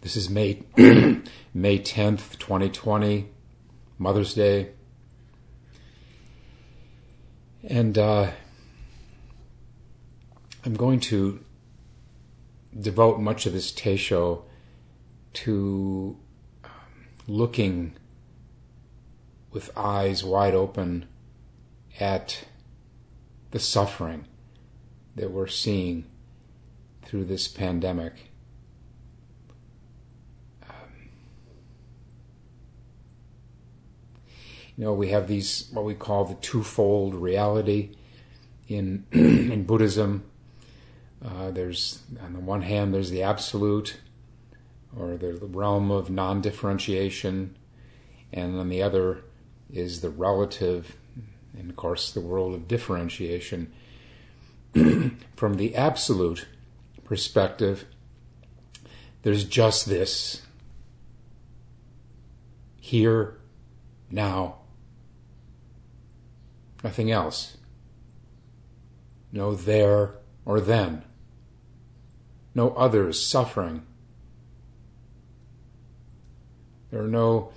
This is May May 10th, 2020, Mother's Day. And uh, I'm going to devote much of this Teisho to um, looking with eyes wide open at the suffering that we're seeing through this pandemic. You know, we have these what we call the twofold reality in in Buddhism. Uh, there's on the one hand, there's the absolute, or the realm of non-differentiation, and on the other is the relative, and of course the world of differentiation. From the absolute perspective, there's just this here, now, nothing else. No there or then. No others suffering. There are no,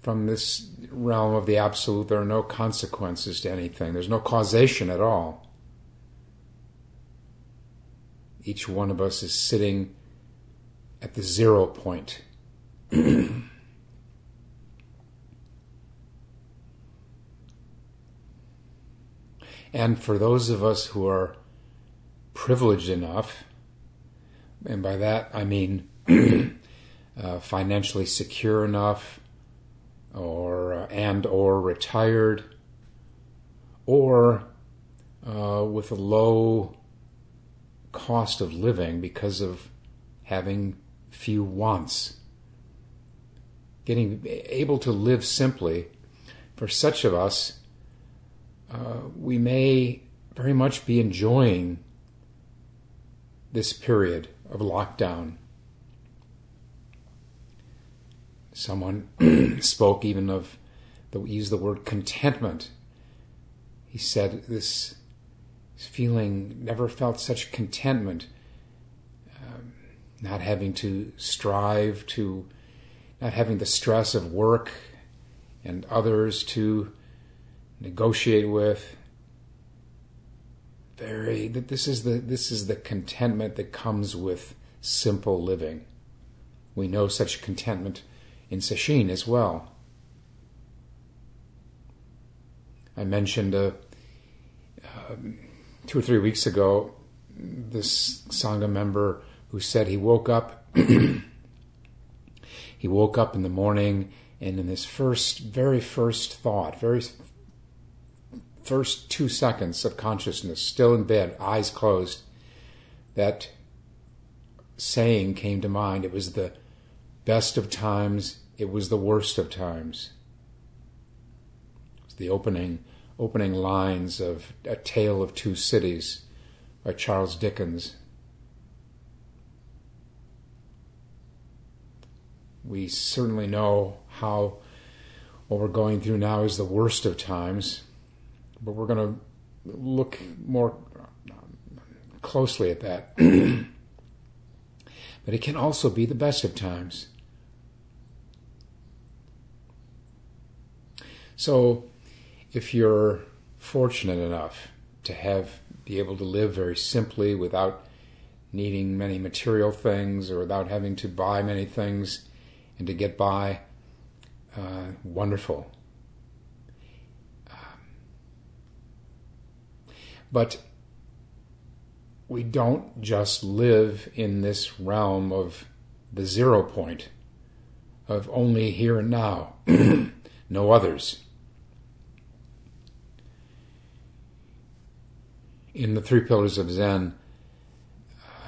from this realm of the absolute, there are no consequences to anything. There's no causation at all each one of us is sitting at the zero point. and for those of us who are privileged enough, and by that I mean uh, financially secure enough, or uh, and or retired, or uh, with a low cost of living because of having few wants. Getting able to live simply, for such of us, uh, we may very much be enjoying this period of lockdown. Someone spoke even of, the, used the word contentment. He said this feeling, never felt such contentment, um, not having to strive to, not having the stress of work and others to negotiate with. Very that this is the this is the contentment that comes with simple living. We know such contentment in Sesshin as well. I mentioned a, um, two or three weeks ago, this Sangha member who said he woke up, he woke up in the morning and in his first, very first thought, very first two seconds of consciousness, still in bed, eyes closed, that saying came to mind. It was the best of times, it was the worst of times. It was the opening opening lines of A Tale of Two Cities by Charles Dickens. We certainly know how what we're going through now is the worst of times, but we're going to look more closely at that. but it can also be the best of times. So, if you're fortunate enough to have be able to live very simply without needing many material things or without having to buy many things and to get by, uh, wonderful. Um, but we don't just live in this realm of the zero point of only here and now, no others. in the Three Pillars of Zen,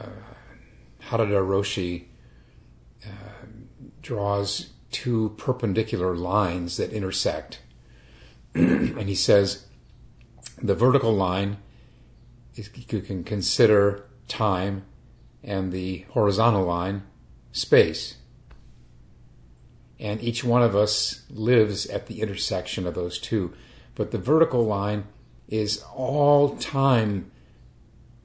uh, Harada Roshi uh, draws two perpendicular lines that intersect. and he says the vertical line you can consider time, and the horizontal line, space. And each one of us lives at the intersection of those two. But the vertical line is all time,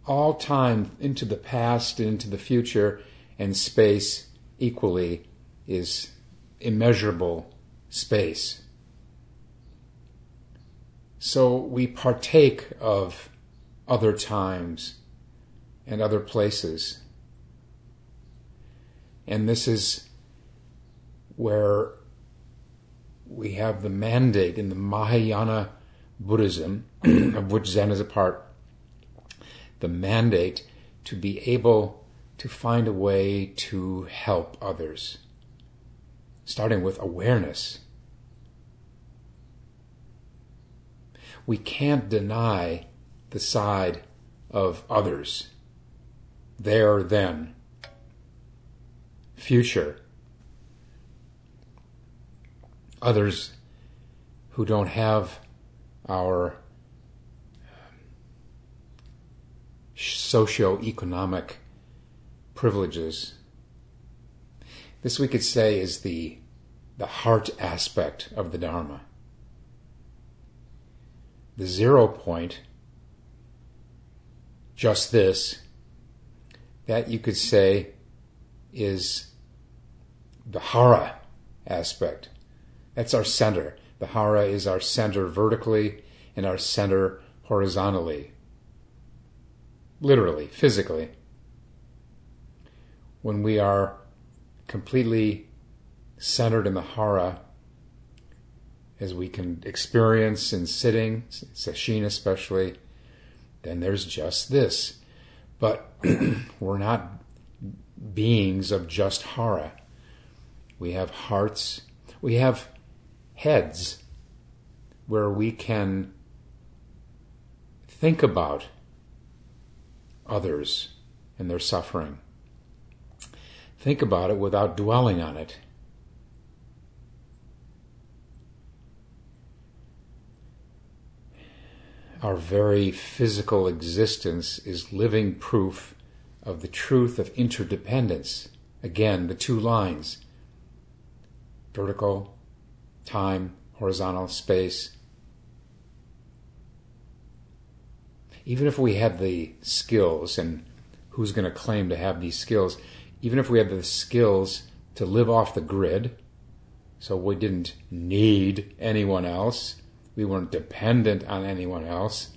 all time into the past and into the future, and space equally is immeasurable space. So we partake of other times and other places. And this is where we have the mandate in the Mahayana Buddhism, of which Zen is a part, the mandate to be able to find a way to help others, starting with awareness. We can't deny the side of others, there, then, future, others who don't have our um, socio-economic privileges. This we could say is the, the heart aspect of the Dharma. The zero point, just this, that you could say is the hara aspect. That's our center. The hara is our center vertically and our center horizontally. Literally, physically. When we are completely centered in the hara, as we can experience in sitting, sesshin especially, then there's just this. But we're not beings of just hara. We have hearts, we have heads where we can think about others and their suffering. Think about it without dwelling on it. Our very physical existence is living proof of the truth of interdependence. Again, the two lines vertical, time, horizontal, space. Even if we had the skills, and who's going to claim to have these skills, even if we had the skills to live off the grid, so we didn't need anyone else, we weren't dependent on anyone else,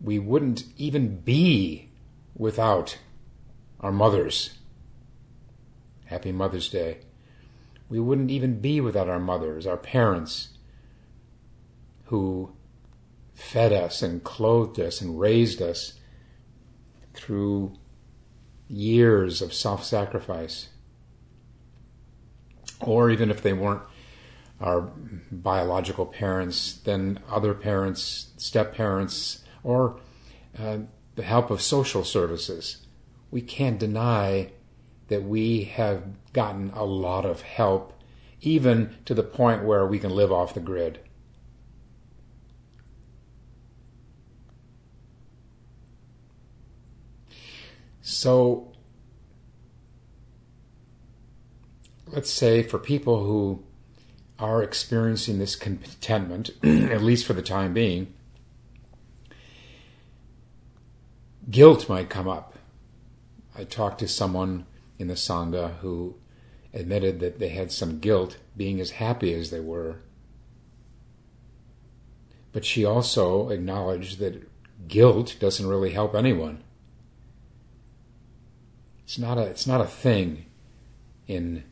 we wouldn't even be without our mothers. Happy Mother's Day. We wouldn't even be without our mothers, our parents, who fed us and clothed us and raised us through years of self sacrifice. Or even if they weren't our biological parents, then other parents, step parents, or uh, the help of social services. We can't deny that we have gotten a lot of help, even to the point where we can live off the grid. So, let's say for people who are experiencing this contentment, at least for the time being, guilt might come up. I talked to someone in the Sangha who admitted that they had some guilt being as happy as they were. But she also acknowledged that guilt doesn't really help anyone. It's not a, it's not a thing in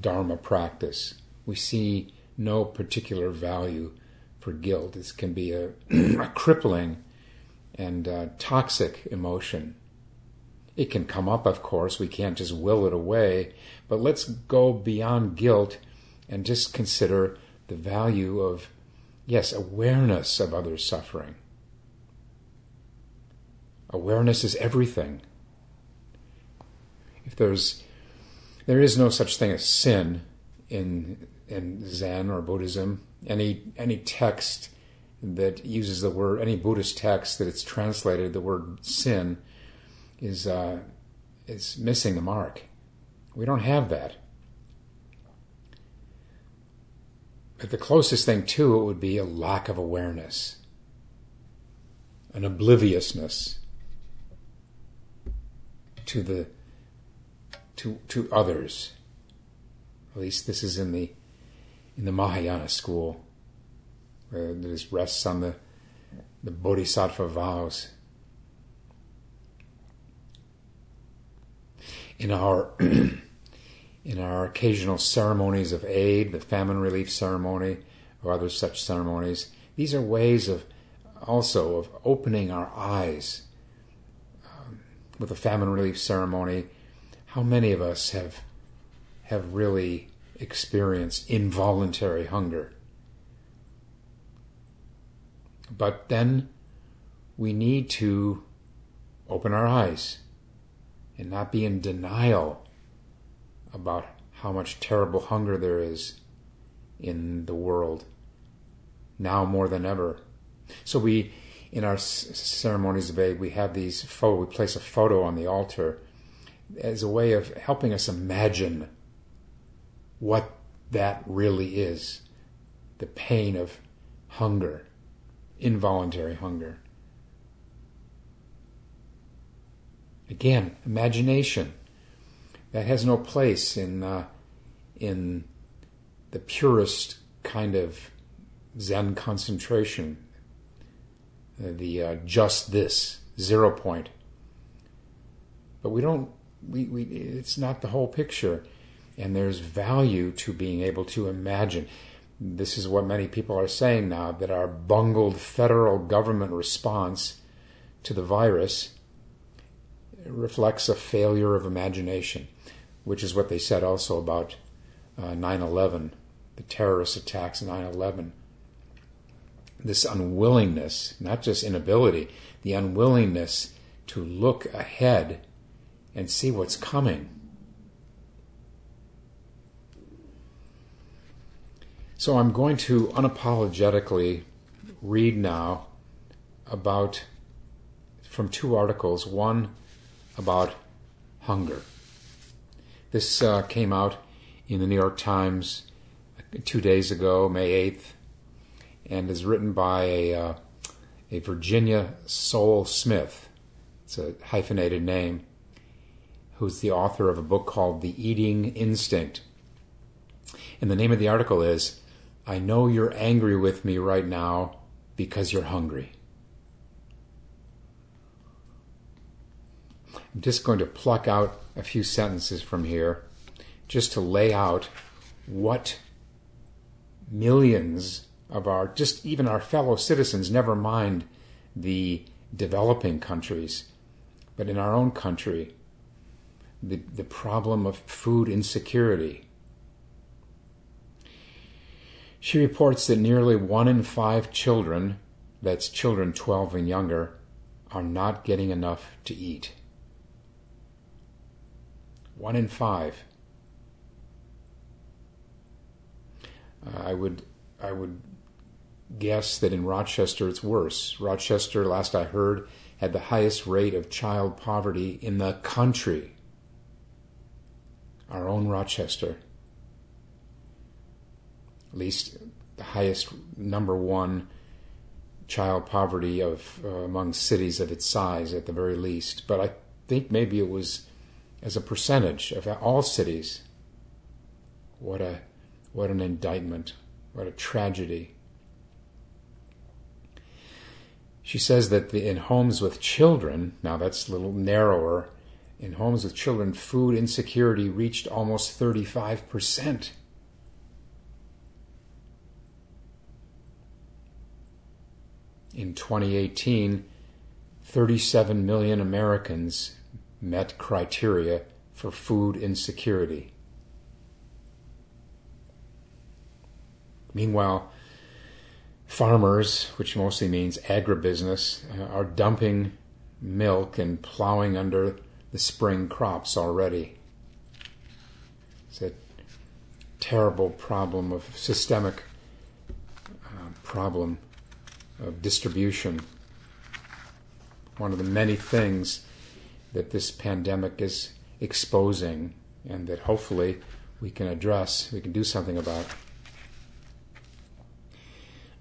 Dharma practice. We see no particular value for guilt. This can be a, a crippling and uh, toxic emotion. It can come up, of course, we can't just will it away, but let's go beyond guilt and just consider the value of, yes, awareness of others' suffering. Awareness is everything. If there's, there is no such thing as sin in in Zen or Buddhism. Any any text that uses the word, any Buddhist text that it's translated the word sin is uh, is missing the mark. We don't have that. But the closest thing to it would be a lack of awareness, an obliviousness. to the to to others. At least this is in the in the Mahayana school, where this rests on the the Bodhisattva vows. In our in our occasional ceremonies of aid, the famine relief ceremony, or other such ceremonies, these are ways of also of opening our eyes. Um, with the famine relief ceremony, how many of us have have really experienced involuntary hunger? But then we need to open our eyes and not be in denial about how much terrible hunger there is in the world now more than ever. So we, in our ceremonies of aid, we have these photo. We place a photo on the altar as a way of helping us imagine what that really is, the pain of hunger, involuntary hunger. Again, imagination that has no place in uh, in the purest kind of Zen concentration, the uh, just this zero point. But we don't. We, we it's not the whole picture, and there's value to being able to imagine. This is what many people are saying now that our bungled federal government response to the virus reflects a failure of imagination, which is what they said also about uh, 9 uh, 11, the terrorist attacks 9 11. This unwillingness, not just inability, the unwillingness to look ahead and see what's coming. So I'm going to unapologetically read now about from two articles. One about hunger. This uh, came out in the New York Times two days ago, May 8th, and is written by a, uh, a Virginia Sole-Smith. It's a hyphenated name, who's the author of a book called The Eating Instinct. And the name of the article is I Know You're Angry with Me Right Now Because You're Hungry. I'm just going to pluck out a few sentences from here just to lay out what millions of our, just even our fellow citizens, never mind the developing countries, but in our own country, the, the problem of food insecurity. She reports that nearly one in five children, that's children 12 and younger, are not getting enough to eat. One in five. Uh, I would I would guess that in Rochester it's worse. Rochester, last I heard, had the highest rate of child poverty in the country. Our own Rochester. At least the highest number one child poverty of uh, among cities of its size at the very least. But I think maybe it was as a percentage of all cities. What a what an indictment. What a tragedy. She says that the, in homes with children, now that's a little narrower, in homes with children, food insecurity reached almost 35%. In 2018, 37 million Americans met criteria for food insecurity. Meanwhile, farmers, which mostly means agribusiness, uh, are dumping milk and plowing under the spring crops already. It's a terrible problem of systemic uh, problem of distribution. One of the many things that this pandemic is exposing and that hopefully we can address, we can do something about.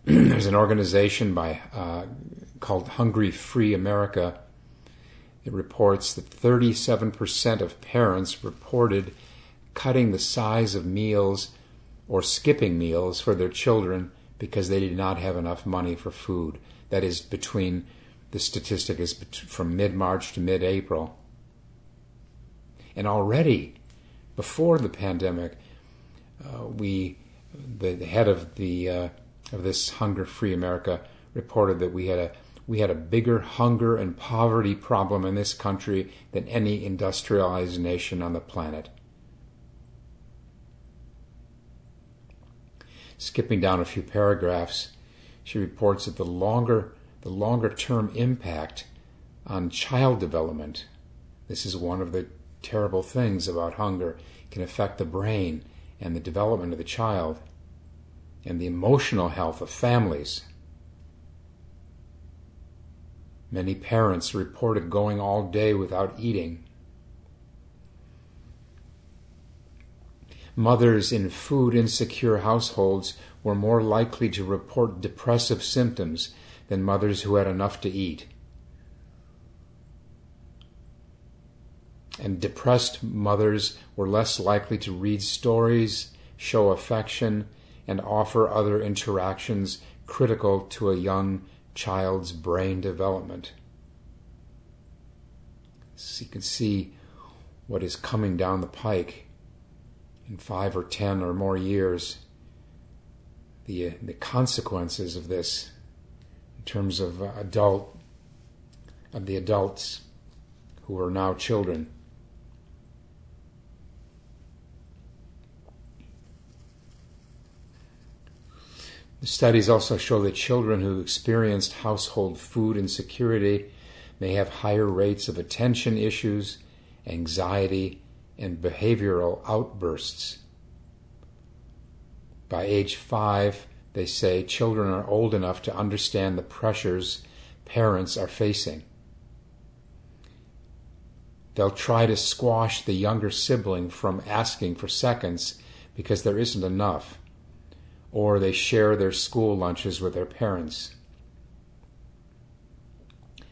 There's an organization by uh, called Hunger Free America, it reports that 37% of parents reported cutting the size of meals or skipping meals for their children because they did not have enough money for food. That is between the statistic is from mid March to mid April. And already, before the pandemic, uh, we, the, the, head of the uh, of this Hunger Free America reported that we had a we had a bigger hunger and poverty problem in this country than any industrialized nation on the planet. Skipping down a few paragraphs, she reports that the longer the longer term impact on child development. This is one of the terrible things about hunger can affect the brain and the development of the child and the emotional health of families. Many parents reported going all day without eating. Mothers in food insecure households were more likely to report depressive symptoms than mothers who had enough to eat. And depressed mothers were less likely to read stories, show affection, and offer other interactions critical to a young child's brain development. So you can see what is coming down the pike in five or ten or more years, the, uh, the consequences of this in terms of uh, adult, of the adults who are now children. The studies also show that children who experienced household food insecurity may have higher rates of attention issues, anxiety, and behavioral outbursts. By age five, they say children are old enough to understand the pressures parents are facing. They'll try to squash the younger sibling from asking for seconds because there isn't enough or they share their school lunches with their parents.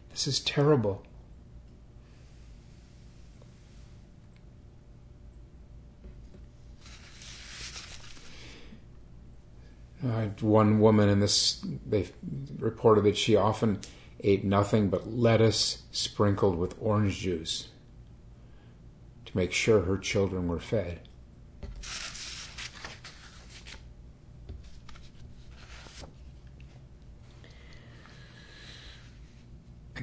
This is terrible. One woman in this, they reported that she often ate nothing but lettuce sprinkled with orange juice to make sure her children were fed.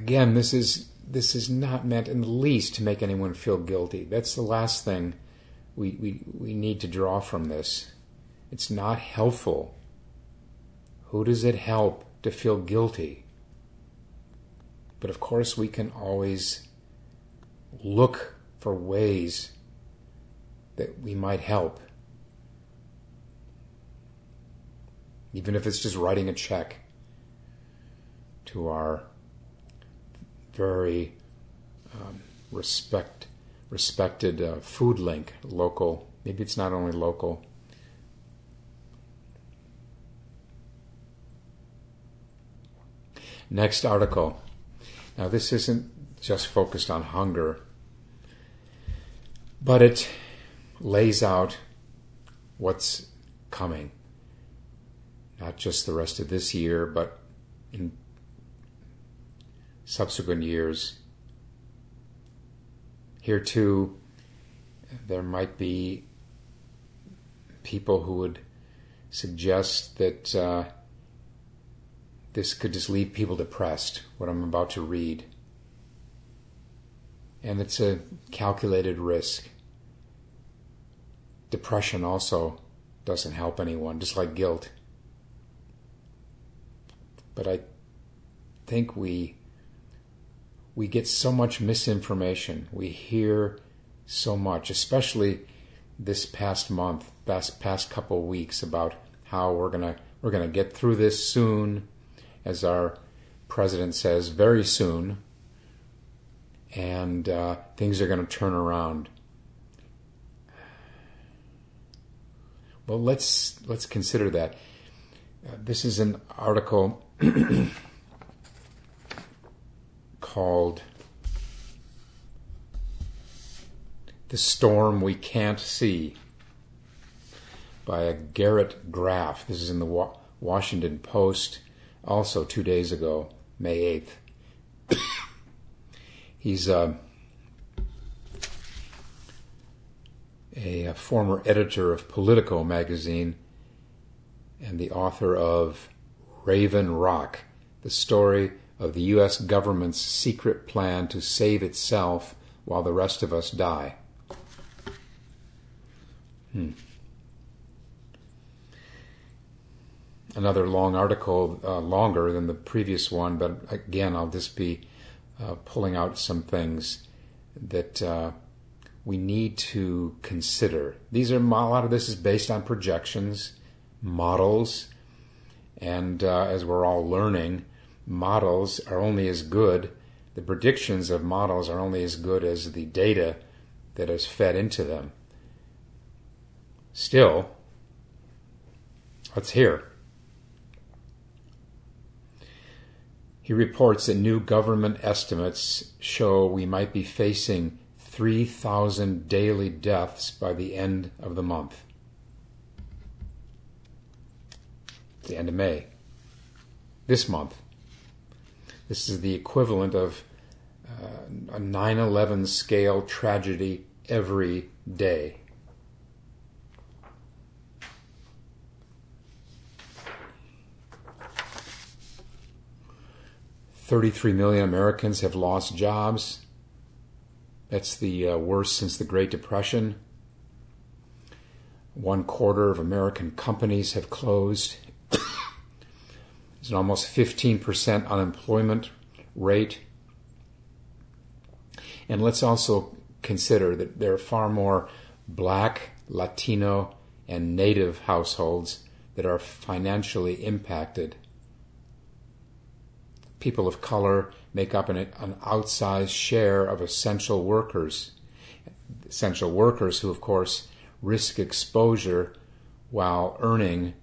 Again, this is this is not meant in the least to make anyone feel guilty. That's the last thing we, we, we need to draw from this. It's not helpful. Who does it help to feel guilty? But of course, we can always look for ways that we might help. Even if it's just writing a check to our very um, respect respected uh, Foodlink local maybe it's not only local. Next article. Now this isn't just focused on hunger but it lays out what's coming. Not just the rest of this year but in subsequent years. Here, too, there might be people who would suggest that uh, this could just leave people depressed, what I'm about to read. And it's a calculated risk. Depression also doesn't help anyone, just like guilt. But I think we we get so much misinformation. We hear so much, especially this past month, past past couple weeks about how we're gonna we're gonna get through this soon, as our president says, very soon, and uh, things are to turn around. Well, let's let's consider that. Uh, this is an article called The Storm We Can't See by a Garrett Graff. This is in the Washington Post, also two days ago, May 8th. He's uh, a, a former editor of Politico magazine and the author of Raven Rock, the story of the U.S. government's secret plan to save itself while the rest of us die. Hmm. Another long article, uh, longer than the previous one, but again, I'll just be uh, pulling out some things that uh, we need to consider. These are a lot of this is based on projections, models, and uh, as we're all learning, models are only as good. The predictions of models are only as good as the data that is fed into them. Still, let's hear. He reports that new government estimates show we might be facing 3,000 daily deaths by the end of the month. The end of May. This month. This is the equivalent of uh, a 9 11 scale tragedy every day. Thirty-three million Americans have lost jobs. That's the uh, worst since the Great Depression. One quarter of American companies have closed. There's an almost 15% unemployment rate. And let's also consider that there are far more black, Latino, and Native households that are financially impacted. People of color make up an, an outsized share of essential workers. Essential workers who, of course, risk exposure while earning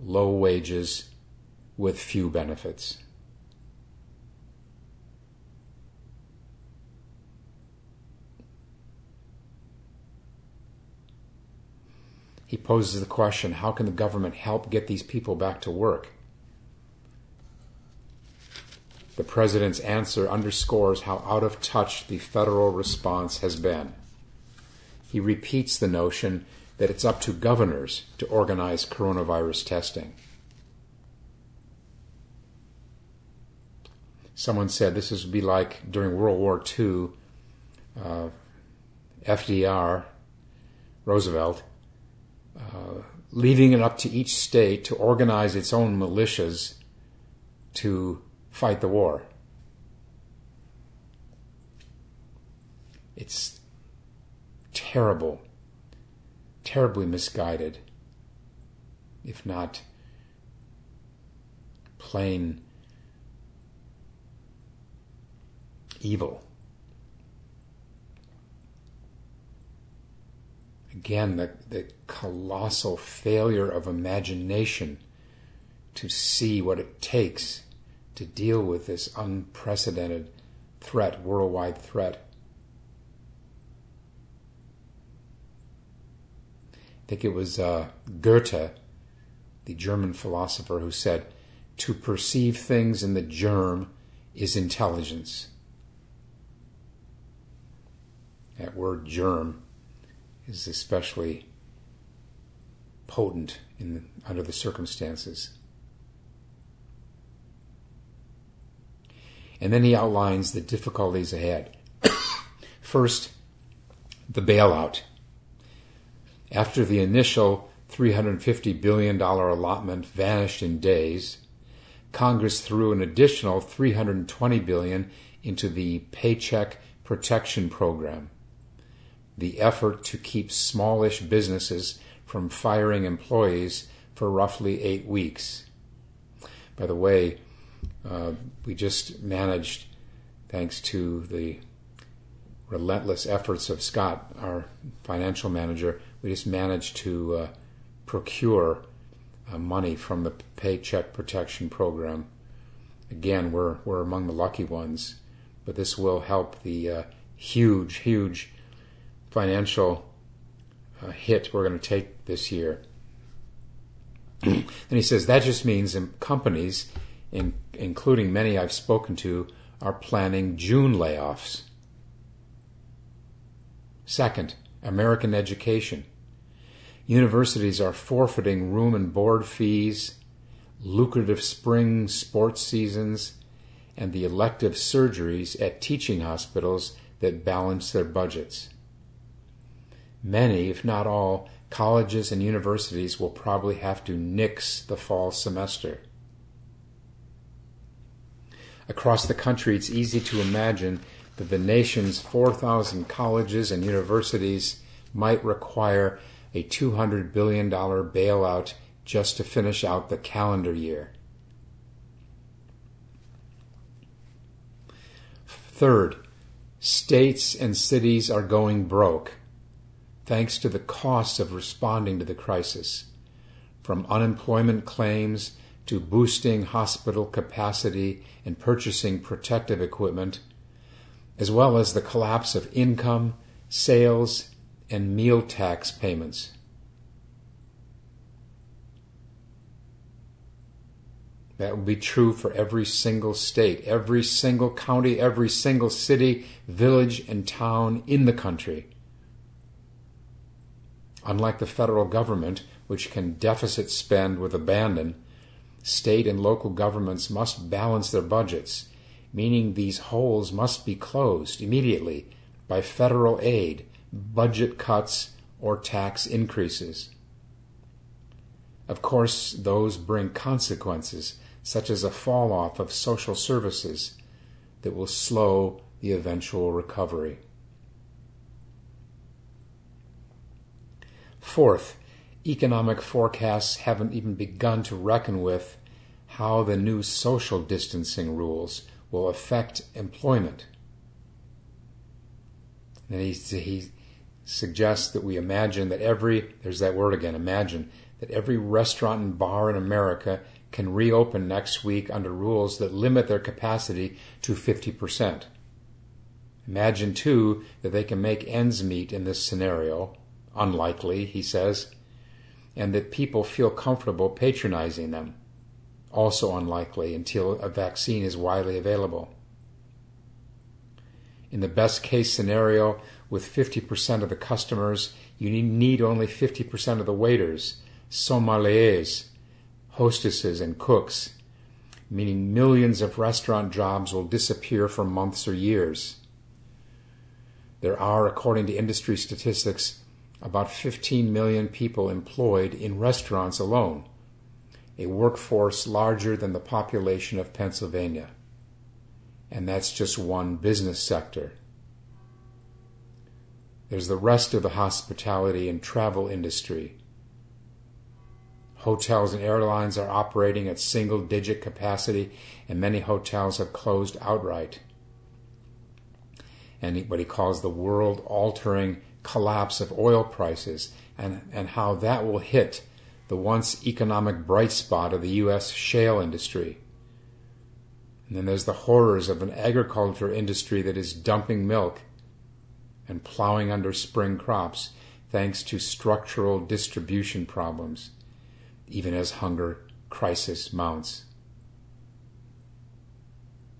low wages with few benefits. He poses the question how can the government help get these people back to work? The president's answer underscores how out of touch the federal response has been. He repeats the notion that it's up to governors to organize coronavirus testing. Someone said this would be like during World War II, uh, FDR, Roosevelt, uh, leaving it up to each state to organize its own militias to fight the war. It's terrible, terribly misguided, if not plain evil. Again, the, the colossal failure of imagination to see what it takes to deal with this unprecedented threat, worldwide threat. I think it was uh, Goethe, the German philosopher, who said, To perceive things in the germ is intelligence. That word germ is especially potent in, under the circumstances. And then he outlines the difficulties ahead. First, the bailout. After the initial $350 billion allotment vanished in days, Congress threw an additional 320 billion into the Paycheck Protection Program, the effort to keep smallish businesses from firing employees for roughly eight weeks. By the way, uh, we just managed, thanks to the relentless efforts of Scott, our financial manager, we just managed to uh, procure uh, money from the Paycheck Protection Program. Again, we're, we're among the lucky ones, but this will help the uh, huge, huge financial uh, hit we're going to take this year. and he says that just means companies, in, including many I've spoken to, are planning June layoffs. Second, American education. Universities are forfeiting room and board fees, lucrative spring sports seasons, and the elective surgeries at teaching hospitals that balance their budgets. Many, if not all, colleges and universities will probably have to nix the fall semester. Across the country, it's easy to imagine that the nation's 4,000 colleges and universities might require a $200 billion bailout just to finish out the calendar year. Third, states and cities are going broke thanks to the costs of responding to the crisis, from unemployment claims to boosting hospital capacity and purchasing protective equipment, as well as the collapse of income, sales, and meal tax payments. That will be true for every single state, every single county, every single city, village, and town in the country. Unlike the federal government, which can deficit spend with abandon, state and local governments must balance their budgets, meaning these holes must be closed immediately by federal aid, budget cuts, or tax increases. Of course, those bring consequences, such as a fall off of social services that will slow the eventual recovery. Fourth, economic forecasts haven't even begun to reckon with how the new social distancing rules will affect employment. And he, he suggests that we imagine that every, there's that word again, imagine, that every restaurant and bar in America can reopen next week under rules that limit their capacity to 50%. Imagine, too, that they can make ends meet in this scenario unlikely, he says, and that people feel comfortable patronizing them. Also unlikely until a vaccine is widely available. In the best case scenario, with 50% of the customers, you need only 50% of the waiters, sommeliers, hostesses, and cooks, meaning millions of restaurant jobs will disappear for months or years. There are, according to industry statistics, about 15 million people employed in restaurants alone, a workforce larger than the population of Pennsylvania. And that's just one business sector. There's the rest of the hospitality and travel industry. Hotels and airlines are operating at single digit capacity, and many hotels have closed outright. And what he calls the world altering collapse of oil prices and, and how that will hit the once economic bright spot of the U.S. shale industry. And then there's the horrors of an agriculture industry that is dumping milk and plowing under spring crops thanks to structural distribution problems, even as hunger crisis mounts.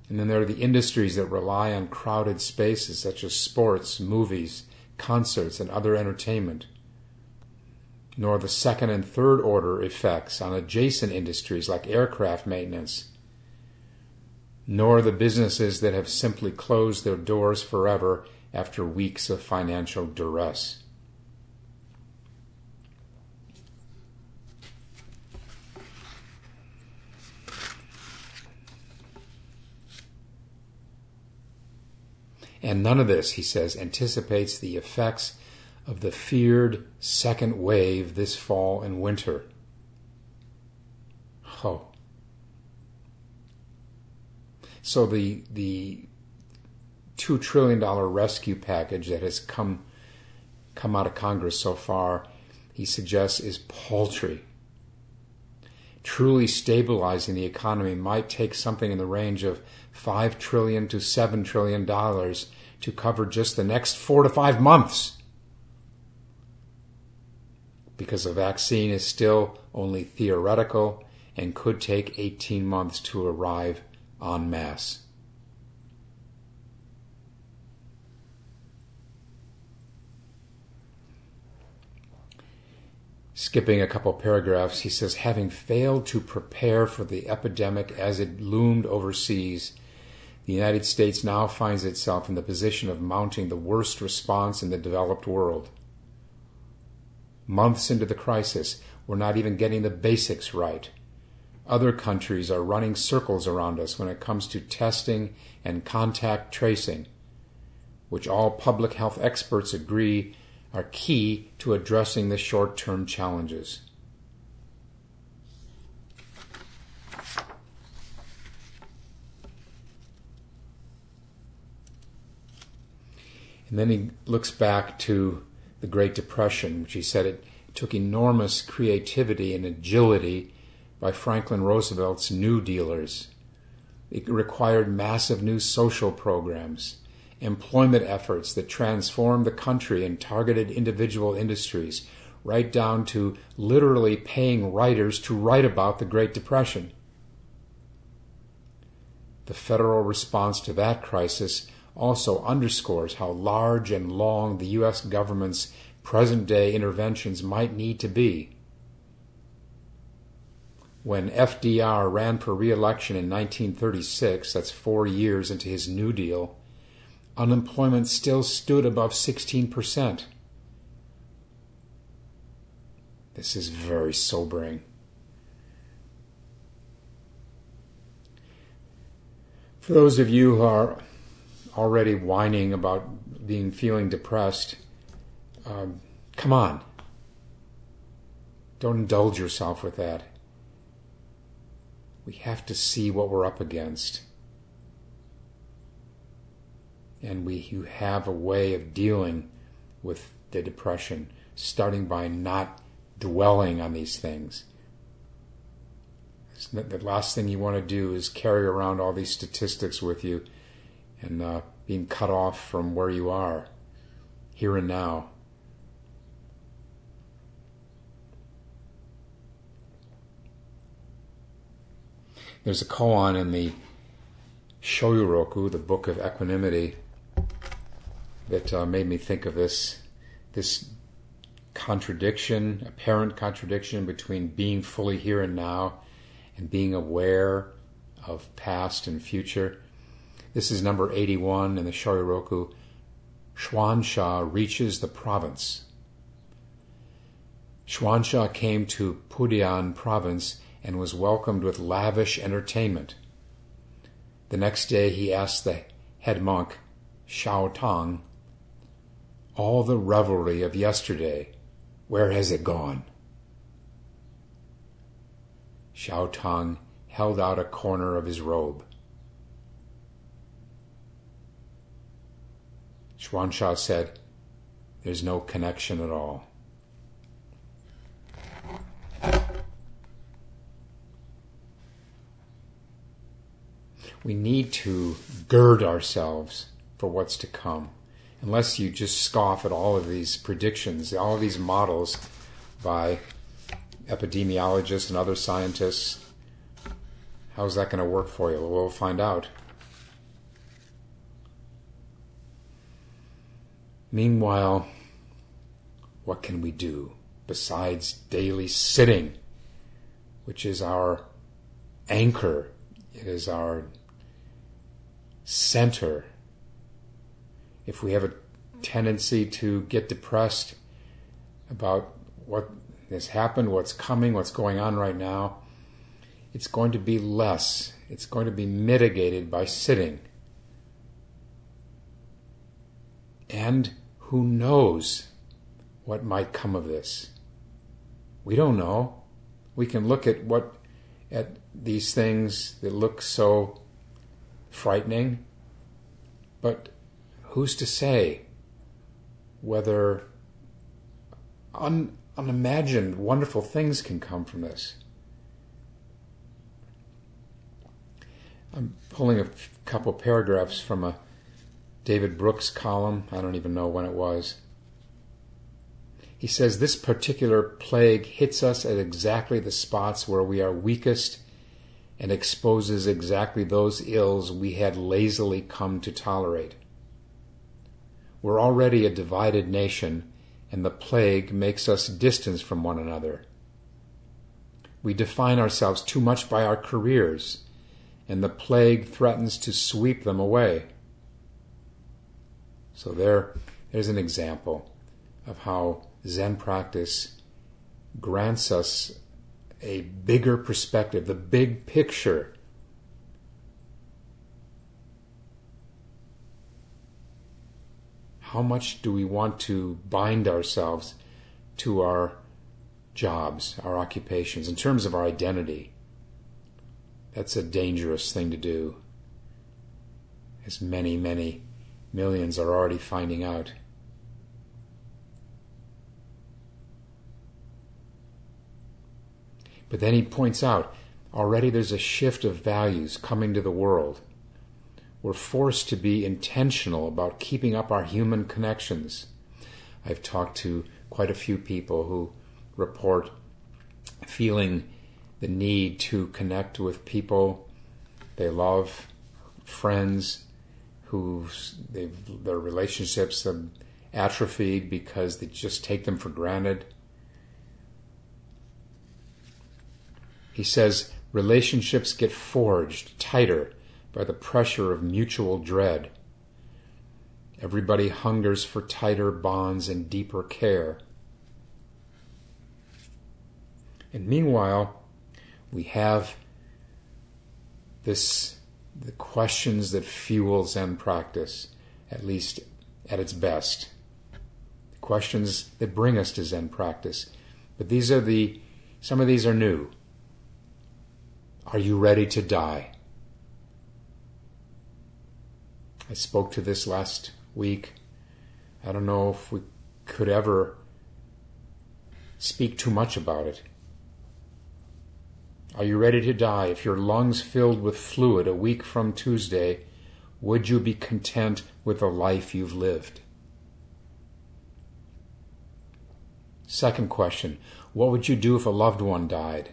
And then there are the industries that rely on crowded spaces such as sports, movies, concerts, and other entertainment, nor the second and third order effects on adjacent industries like aircraft maintenance, nor the businesses that have simply closed their doors forever after weeks of financial duress. And none of this, he says, anticipates the effects of the feared second wave this fall and winter. Oh. So the the two trillion dollar rescue package that has come come out of Congress so far, he suggests, is paltry. Truly stabilizing the economy might take something in the range of five trillion to seven trillion dollars to cover just the next four to five months. because a vaccine is still only theoretical and could take 18 months to arrive en masse. Skipping a couple paragraphs, he says, having failed to prepare for the epidemic as it loomed overseas, the United States now finds itself in the position of mounting the worst response in the developed world. Months into the crisis, we're not even getting the basics right. Other countries are running circles around us when it comes to testing and contact tracing, which all public health experts agree are key to addressing the short term challenges. And then he looks back to the Great Depression, which he said it took enormous creativity and agility by Franklin Roosevelt's New Dealers. It required massive new social programs, employment efforts that transformed the country and targeted individual industries, right down to literally paying writers to write about the Great Depression. The federal response to that crisis also underscores how large and long the U.S. government's present day interventions might need to be. When FDR ran for re election in 1936, that's four years into his New Deal, unemployment still stood above 16%. This is very sobering. For those of you who are already whining about being feeling depressed, um, come on. Don't indulge yourself with that. We have to see what we're up against. And we you have a way of dealing with the depression, starting by not dwelling on these things. The last thing you want to do is carry around all these statistics with you and uh, being cut off from where you are, here and now. There's a koan in the Shoyoroku, the Book of Equanimity, that uh, made me think of this this contradiction, apparent contradiction between being fully here and now and being aware of past and future. This is number 81 in the Shoyoroku. Xuansha reaches the province. Xuansha came to Pudian province and was welcomed with lavish entertainment. The next day he asked the head monk, Shao Tang, all the revelry of yesterday, where has it gone? Shao Tang held out a corner of his robe. Xuansha said, There's no connection at all. We need to gird ourselves for what's to come. Unless you just scoff at all of these predictions, all of these models by epidemiologists and other scientists, how's that going to work for you? We'll find out. Meanwhile, what can we do besides daily sitting, which is our anchor? It is our center. If we have a tendency to get depressed about what has happened, what's coming, what's going on right now, it's going to be less. It's going to be mitigated by sitting. And who knows what might come of this? We don't know. We can look at what at these things that look so frightening, but who's to say whether un, unimagined wonderful things can come from this? I'm pulling a couple paragraphs from a David Brooks column. I don't even know when it was. he says this particular plague hits us at exactly the spots where we are weakest and exposes exactly those ills we had lazily come to tolerate. We're already a divided nation, and the plague makes us distance from one another. We define ourselves too much by our careers, and the plague threatens to sweep them away. So there, there's an example of how Zen practice grants us a bigger perspective, the big picture. How much do we want to bind ourselves to our jobs, our occupations, in terms of our identity? That's a dangerous thing to do, as many, many millions are already finding out. But then he points out already there's a shift of values coming to the world. We're forced to be intentional about keeping up our human connections. I've talked to quite a few people who report feeling the need to connect with people they love, friends who their relationships have atrophied because they just take them for granted. He says relationships get forged tighter by the pressure of mutual dread. Everybody hungers for tighter bonds and deeper care. And meanwhile, we have this the questions that fuel Zen practice, at least at its best. The questions that bring us to Zen practice. But these are the some of these are new. Are you ready to die? I spoke to this last week. I don't know if we could ever speak too much about it. Are you ready to die? If your lungs filled with fluid a week from Tuesday, would you be content with the life you've lived? Second question What would you do if a loved one died?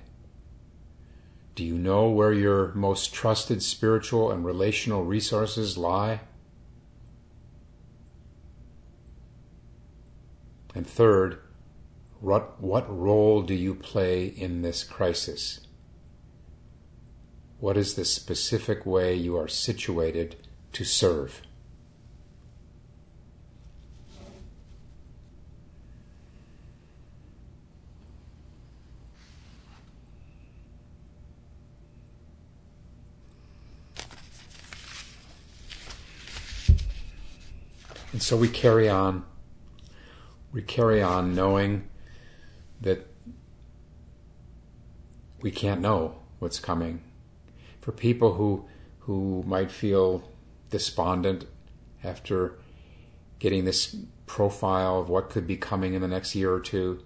Do you know where your most trusted spiritual and relational resources lie? And third, what, what role do you play in this crisis? What is the specific way you are situated to serve? And so we carry on. We carry on knowing that we can't know what's coming. For people who who might feel despondent after getting this profile of what could be coming in the next year or two,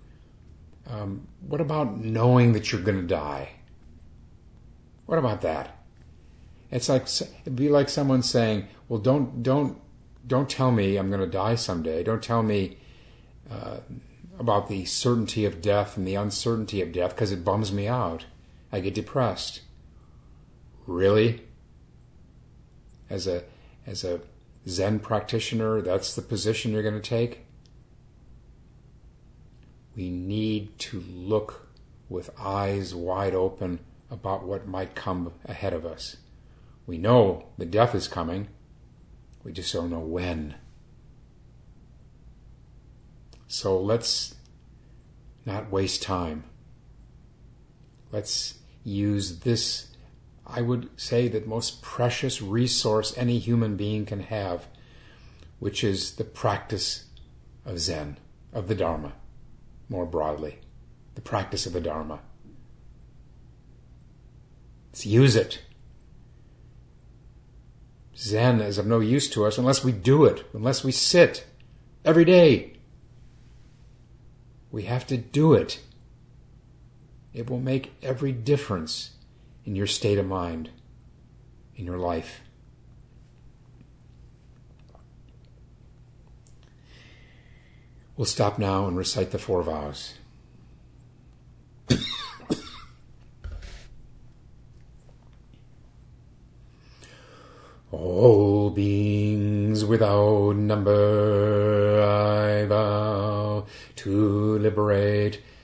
um, what about knowing that you're going to die? What about that? It's like it'd be like someone saying, "Well, don't don't don't tell me I'm going to die someday. Don't tell me uh, about the certainty of death and the uncertainty of death because it bums me out. I get depressed. Really? As a as a Zen practitioner, that's the position you're going to take? We need to look with eyes wide open about what might come ahead of us. We know the death is coming. We just don't know when. So let's not waste time. Let's use this, I would say, the most precious resource any human being can have, which is the practice of Zen, of the Dharma, more broadly, the practice of the Dharma. Let's use it. Zen is of no use to us unless we do it, unless we sit every day. We have to do it. It will make every difference in your state of mind, in your life. We'll stop now and recite the four vows. All beings without number I vow to liberate